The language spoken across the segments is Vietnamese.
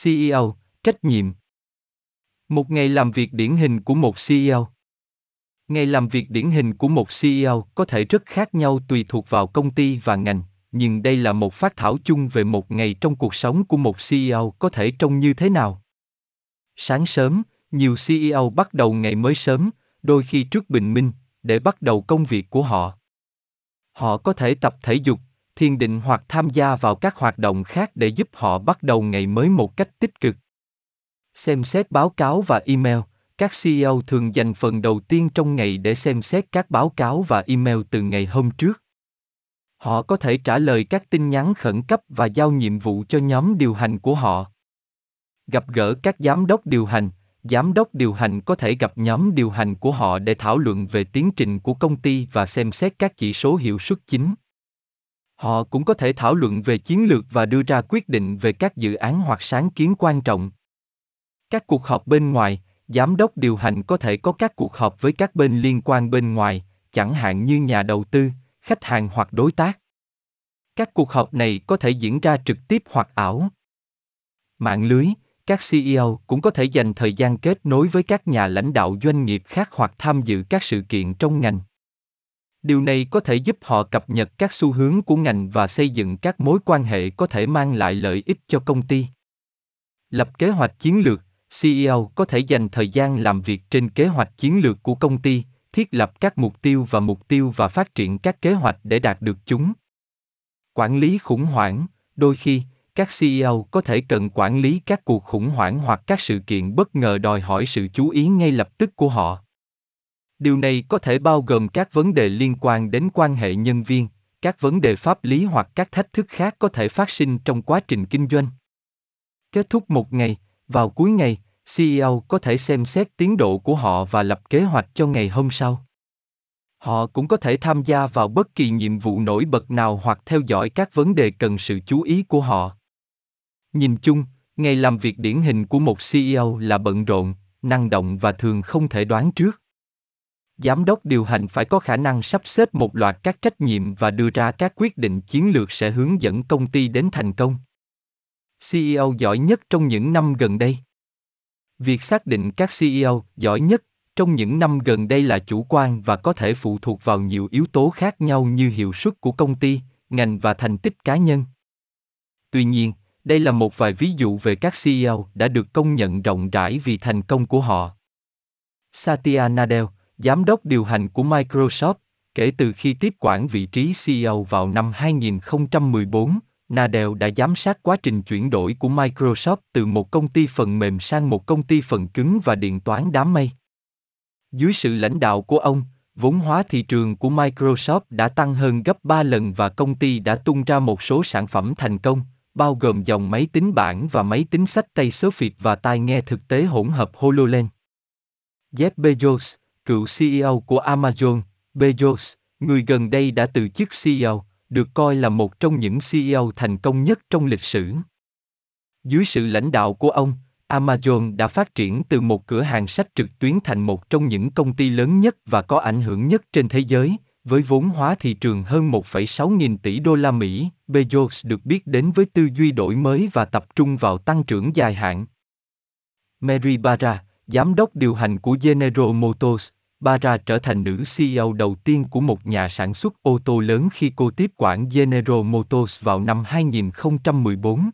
CEO, trách nhiệm. Một ngày làm việc điển hình của một CEO. Ngày làm việc điển hình của một CEO có thể rất khác nhau tùy thuộc vào công ty và ngành, nhưng đây là một phát thảo chung về một ngày trong cuộc sống của một CEO có thể trông như thế nào. Sáng sớm, nhiều CEO bắt đầu ngày mới sớm, đôi khi trước bình minh, để bắt đầu công việc của họ. Họ có thể tập thể dục, thiền định hoặc tham gia vào các hoạt động khác để giúp họ bắt đầu ngày mới một cách tích cực. Xem xét báo cáo và email, các CEO thường dành phần đầu tiên trong ngày để xem xét các báo cáo và email từ ngày hôm trước. Họ có thể trả lời các tin nhắn khẩn cấp và giao nhiệm vụ cho nhóm điều hành của họ. Gặp gỡ các giám đốc điều hành, giám đốc điều hành có thể gặp nhóm điều hành của họ để thảo luận về tiến trình của công ty và xem xét các chỉ số hiệu suất chính. Họ cũng có thể thảo luận về chiến lược và đưa ra quyết định về các dự án hoặc sáng kiến quan trọng. Các cuộc họp bên ngoài, giám đốc điều hành có thể có các cuộc họp với các bên liên quan bên ngoài, chẳng hạn như nhà đầu tư, khách hàng hoặc đối tác. Các cuộc họp này có thể diễn ra trực tiếp hoặc ảo. Mạng lưới, các CEO cũng có thể dành thời gian kết nối với các nhà lãnh đạo doanh nghiệp khác hoặc tham dự các sự kiện trong ngành. Điều này có thể giúp họ cập nhật các xu hướng của ngành và xây dựng các mối quan hệ có thể mang lại lợi ích cho công ty. Lập kế hoạch chiến lược, CEO có thể dành thời gian làm việc trên kế hoạch chiến lược của công ty, thiết lập các mục tiêu và mục tiêu và phát triển các kế hoạch để đạt được chúng. Quản lý khủng hoảng, đôi khi, các CEO có thể cần quản lý các cuộc khủng hoảng hoặc các sự kiện bất ngờ đòi hỏi sự chú ý ngay lập tức của họ. Điều này có thể bao gồm các vấn đề liên quan đến quan hệ nhân viên, các vấn đề pháp lý hoặc các thách thức khác có thể phát sinh trong quá trình kinh doanh. Kết thúc một ngày, vào cuối ngày, CEO có thể xem xét tiến độ của họ và lập kế hoạch cho ngày hôm sau. Họ cũng có thể tham gia vào bất kỳ nhiệm vụ nổi bật nào hoặc theo dõi các vấn đề cần sự chú ý của họ. Nhìn chung, ngày làm việc điển hình của một CEO là bận rộn, năng động và thường không thể đoán trước. Giám đốc điều hành phải có khả năng sắp xếp một loạt các trách nhiệm và đưa ra các quyết định chiến lược sẽ hướng dẫn công ty đến thành công. CEO giỏi nhất trong những năm gần đây. Việc xác định các CEO giỏi nhất trong những năm gần đây là chủ quan và có thể phụ thuộc vào nhiều yếu tố khác nhau như hiệu suất của công ty, ngành và thành tích cá nhân. Tuy nhiên, đây là một vài ví dụ về các CEO đã được công nhận rộng rãi vì thành công của họ. Satya Nadella, giám đốc điều hành của Microsoft, kể từ khi tiếp quản vị trí CEO vào năm 2014, Nadell đã giám sát quá trình chuyển đổi của Microsoft từ một công ty phần mềm sang một công ty phần cứng và điện toán đám mây. Dưới sự lãnh đạo của ông, vốn hóa thị trường của Microsoft đã tăng hơn gấp 3 lần và công ty đã tung ra một số sản phẩm thành công, bao gồm dòng máy tính bảng và máy tính sách tay Surface và tai nghe thực tế hỗn hợp HoloLens. Jeff Bezos, cựu CEO của Amazon, Bezos, người gần đây đã từ chức CEO, được coi là một trong những CEO thành công nhất trong lịch sử. Dưới sự lãnh đạo của ông, Amazon đã phát triển từ một cửa hàng sách trực tuyến thành một trong những công ty lớn nhất và có ảnh hưởng nhất trên thế giới, với vốn hóa thị trường hơn 1,6 nghìn tỷ đô la Mỹ, Bezos được biết đến với tư duy đổi mới và tập trung vào tăng trưởng dài hạn. Mary Barra, giám đốc điều hành của General Motors, Barra trở thành nữ CEO đầu tiên của một nhà sản xuất ô tô lớn khi cô tiếp quản General Motors vào năm 2014.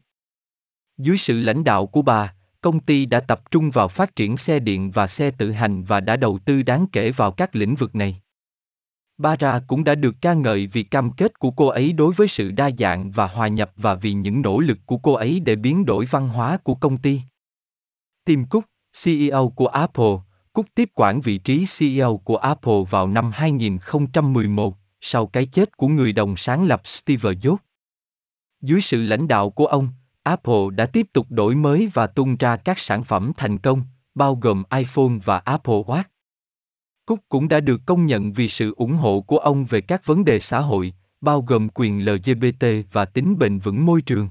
Dưới sự lãnh đạo của bà, công ty đã tập trung vào phát triển xe điện và xe tự hành và đã đầu tư đáng kể vào các lĩnh vực này. Bara cũng đã được ca ngợi vì cam kết của cô ấy đối với sự đa dạng và hòa nhập và vì những nỗ lực của cô ấy để biến đổi văn hóa của công ty. Tim Cook, CEO của Apple, Cook tiếp quản vị trí CEO của Apple vào năm 2011, sau cái chết của người đồng sáng lập Steve Jobs. Dưới sự lãnh đạo của ông, Apple đã tiếp tục đổi mới và tung ra các sản phẩm thành công, bao gồm iPhone và Apple Watch. Cook cũng đã được công nhận vì sự ủng hộ của ông về các vấn đề xã hội, bao gồm quyền LGBT và tính bền vững môi trường.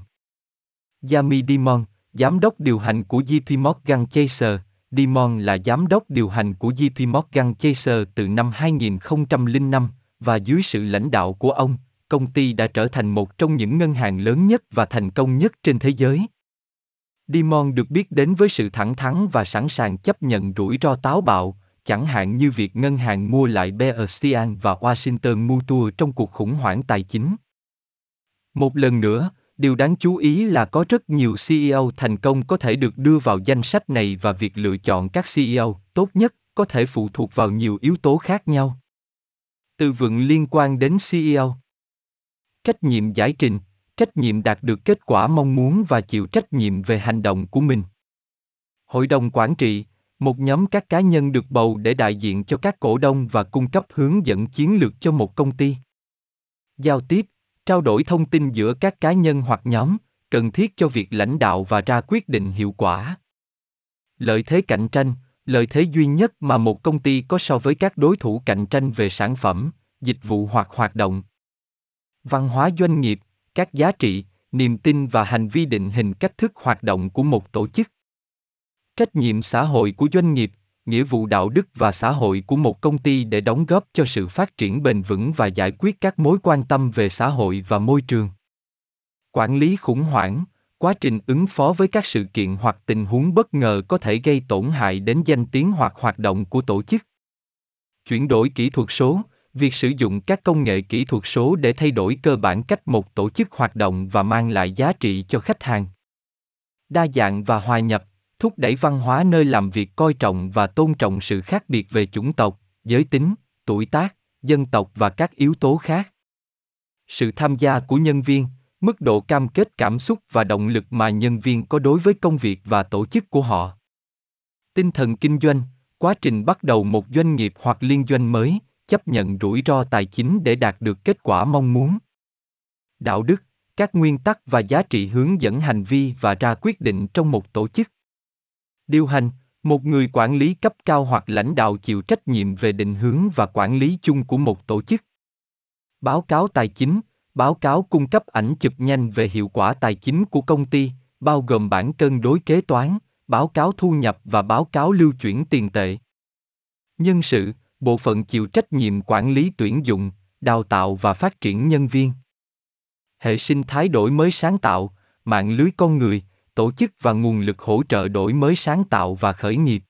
Yami Dimon, giám đốc điều hành của JP Morgan Chase, Dimon là giám đốc điều hành của JP Morgan Chase từ năm 2005 và dưới sự lãnh đạo của ông, công ty đã trở thành một trong những ngân hàng lớn nhất và thành công nhất trên thế giới. Dimon được biết đến với sự thẳng thắn và sẵn sàng chấp nhận rủi ro táo bạo, chẳng hạn như việc ngân hàng mua lại Bear và Washington Mutual trong cuộc khủng hoảng tài chính. Một lần nữa, điều đáng chú ý là có rất nhiều CEO thành công có thể được đưa vào danh sách này và việc lựa chọn các CEO tốt nhất có thể phụ thuộc vào nhiều yếu tố khác nhau. Từ vựng liên quan đến CEO. Trách nhiệm giải trình, trách nhiệm đạt được kết quả mong muốn và chịu trách nhiệm về hành động của mình. Hội đồng quản trị, một nhóm các cá nhân được bầu để đại diện cho các cổ đông và cung cấp hướng dẫn chiến lược cho một công ty. Giao tiếp, trao đổi thông tin giữa các cá nhân hoặc nhóm, cần thiết cho việc lãnh đạo và ra quyết định hiệu quả. Lợi thế cạnh tranh, lợi thế duy nhất mà một công ty có so với các đối thủ cạnh tranh về sản phẩm, dịch vụ hoặc hoạt động. Văn hóa doanh nghiệp, các giá trị, niềm tin và hành vi định hình cách thức hoạt động của một tổ chức. Trách nhiệm xã hội của doanh nghiệp, nghĩa vụ đạo đức và xã hội của một công ty để đóng góp cho sự phát triển bền vững và giải quyết các mối quan tâm về xã hội và môi trường. Quản lý khủng hoảng, quá trình ứng phó với các sự kiện hoặc tình huống bất ngờ có thể gây tổn hại đến danh tiếng hoặc hoạt động của tổ chức. Chuyển đổi kỹ thuật số, việc sử dụng các công nghệ kỹ thuật số để thay đổi cơ bản cách một tổ chức hoạt động và mang lại giá trị cho khách hàng. Đa dạng và hòa nhập, thúc đẩy văn hóa nơi làm việc coi trọng và tôn trọng sự khác biệt về chủng tộc, giới tính, tuổi tác, dân tộc và các yếu tố khác. Sự tham gia của nhân viên, mức độ cam kết cảm xúc và động lực mà nhân viên có đối với công việc và tổ chức của họ. Tinh thần kinh doanh, quá trình bắt đầu một doanh nghiệp hoặc liên doanh mới, chấp nhận rủi ro tài chính để đạt được kết quả mong muốn. Đạo đức, các nguyên tắc và giá trị hướng dẫn hành vi và ra quyết định trong một tổ chức điều hành, một người quản lý cấp cao hoặc lãnh đạo chịu trách nhiệm về định hướng và quản lý chung của một tổ chức. Báo cáo tài chính, báo cáo cung cấp ảnh chụp nhanh về hiệu quả tài chính của công ty, bao gồm bản cân đối kế toán, báo cáo thu nhập và báo cáo lưu chuyển tiền tệ. Nhân sự, bộ phận chịu trách nhiệm quản lý tuyển dụng, đào tạo và phát triển nhân viên. Hệ sinh thái đổi mới sáng tạo, mạng lưới con người tổ chức và nguồn lực hỗ trợ đổi mới sáng tạo và khởi nghiệp.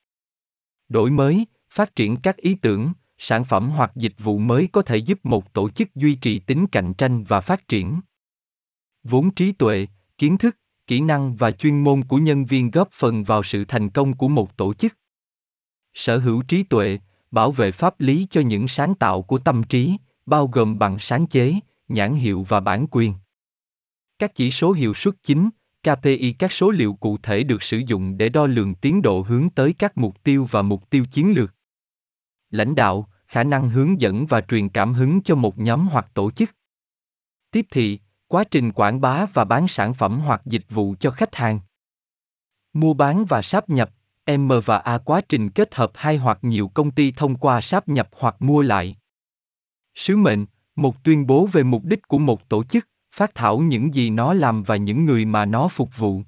Đổi mới, phát triển các ý tưởng, sản phẩm hoặc dịch vụ mới có thể giúp một tổ chức duy trì tính cạnh tranh và phát triển. Vốn trí tuệ, kiến thức, kỹ năng và chuyên môn của nhân viên góp phần vào sự thành công của một tổ chức. Sở hữu trí tuệ, bảo vệ pháp lý cho những sáng tạo của tâm trí, bao gồm bằng sáng chế, nhãn hiệu và bản quyền. Các chỉ số hiệu suất chính KPI các số liệu cụ thể được sử dụng để đo lường tiến độ hướng tới các mục tiêu và mục tiêu chiến lược. Lãnh đạo, khả năng hướng dẫn và truyền cảm hứng cho một nhóm hoặc tổ chức. Tiếp thị, quá trình quảng bá và bán sản phẩm hoặc dịch vụ cho khách hàng. Mua bán và sáp nhập, M và A quá trình kết hợp hai hoặc nhiều công ty thông qua sáp nhập hoặc mua lại. Sứ mệnh, một tuyên bố về mục đích của một tổ chức, phát thảo những gì nó làm và những người mà nó phục vụ.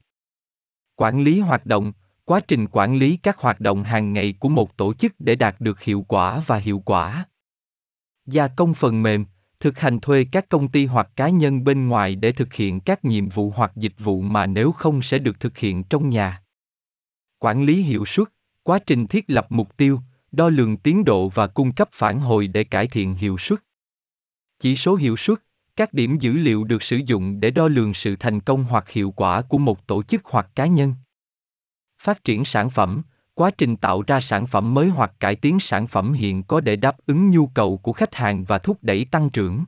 Quản lý hoạt động, quá trình quản lý các hoạt động hàng ngày của một tổ chức để đạt được hiệu quả và hiệu quả. Gia công phần mềm, thực hành thuê các công ty hoặc cá nhân bên ngoài để thực hiện các nhiệm vụ hoặc dịch vụ mà nếu không sẽ được thực hiện trong nhà. Quản lý hiệu suất, quá trình thiết lập mục tiêu, đo lường tiến độ và cung cấp phản hồi để cải thiện hiệu suất. Chỉ số hiệu suất các điểm dữ liệu được sử dụng để đo lường sự thành công hoặc hiệu quả của một tổ chức hoặc cá nhân. Phát triển sản phẩm, quá trình tạo ra sản phẩm mới hoặc cải tiến sản phẩm hiện có để đáp ứng nhu cầu của khách hàng và thúc đẩy tăng trưởng.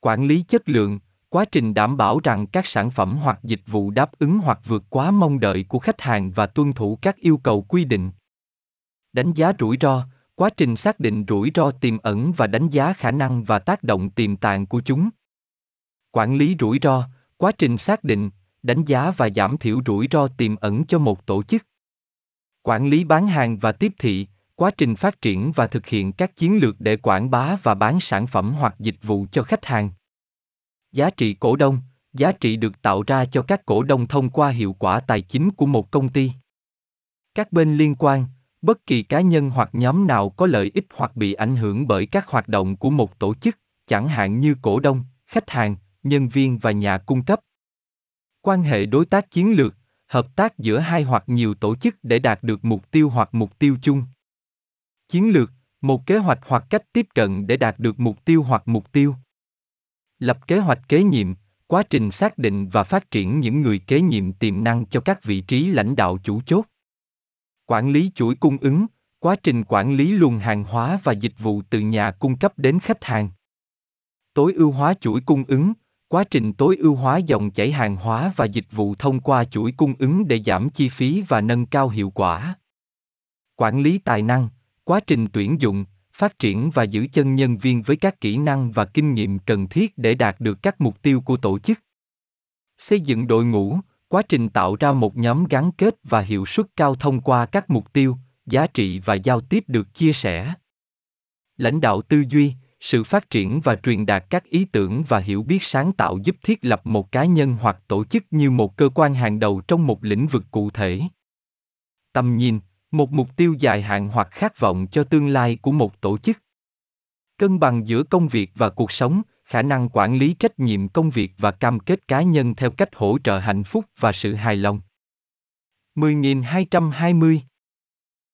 Quản lý chất lượng, quá trình đảm bảo rằng các sản phẩm hoặc dịch vụ đáp ứng hoặc vượt quá mong đợi của khách hàng và tuân thủ các yêu cầu quy định. Đánh giá rủi ro quá trình xác định rủi ro tiềm ẩn và đánh giá khả năng và tác động tiềm tàng của chúng. Quản lý rủi ro, quá trình xác định, đánh giá và giảm thiểu rủi ro tiềm ẩn cho một tổ chức. Quản lý bán hàng và tiếp thị, quá trình phát triển và thực hiện các chiến lược để quảng bá và bán sản phẩm hoặc dịch vụ cho khách hàng. Giá trị cổ đông, giá trị được tạo ra cho các cổ đông thông qua hiệu quả tài chính của một công ty. Các bên liên quan bất kỳ cá nhân hoặc nhóm nào có lợi ích hoặc bị ảnh hưởng bởi các hoạt động của một tổ chức chẳng hạn như cổ đông khách hàng nhân viên và nhà cung cấp quan hệ đối tác chiến lược hợp tác giữa hai hoặc nhiều tổ chức để đạt được mục tiêu hoặc mục tiêu chung. Chiến lược, một kế hoạch hoặc cách tiếp cận để đạt được mục tiêu hoặc mục tiêu. Lập kế hoạch kế nhiệm, quá trình xác định và phát triển những người kế nhiệm tiềm năng cho các vị trí lãnh đạo chủ chốt. Quản lý chuỗi cung ứng, quá trình quản lý luồng hàng hóa và dịch vụ từ nhà cung cấp đến khách hàng. Tối ưu hóa chuỗi cung ứng, quá trình tối ưu hóa dòng chảy hàng hóa và dịch vụ thông qua chuỗi cung ứng để giảm chi phí và nâng cao hiệu quả. Quản lý tài năng, quá trình tuyển dụng, phát triển và giữ chân nhân viên với các kỹ năng và kinh nghiệm cần thiết để đạt được các mục tiêu của tổ chức. Xây dựng đội ngũ, quá trình tạo ra một nhóm gắn kết và hiệu suất cao thông qua các mục tiêu, giá trị và giao tiếp được chia sẻ. Lãnh đạo tư duy, sự phát triển và truyền đạt các ý tưởng và hiểu biết sáng tạo giúp thiết lập một cá nhân hoặc tổ chức như một cơ quan hàng đầu trong một lĩnh vực cụ thể tầm nhìn một mục tiêu dài hạn hoặc khát vọng cho tương lai của một tổ chức cân bằng giữa công việc và cuộc sống khả năng quản lý trách nhiệm công việc và cam kết cá nhân theo cách hỗ trợ hạnh phúc và sự hài lòng. 10.220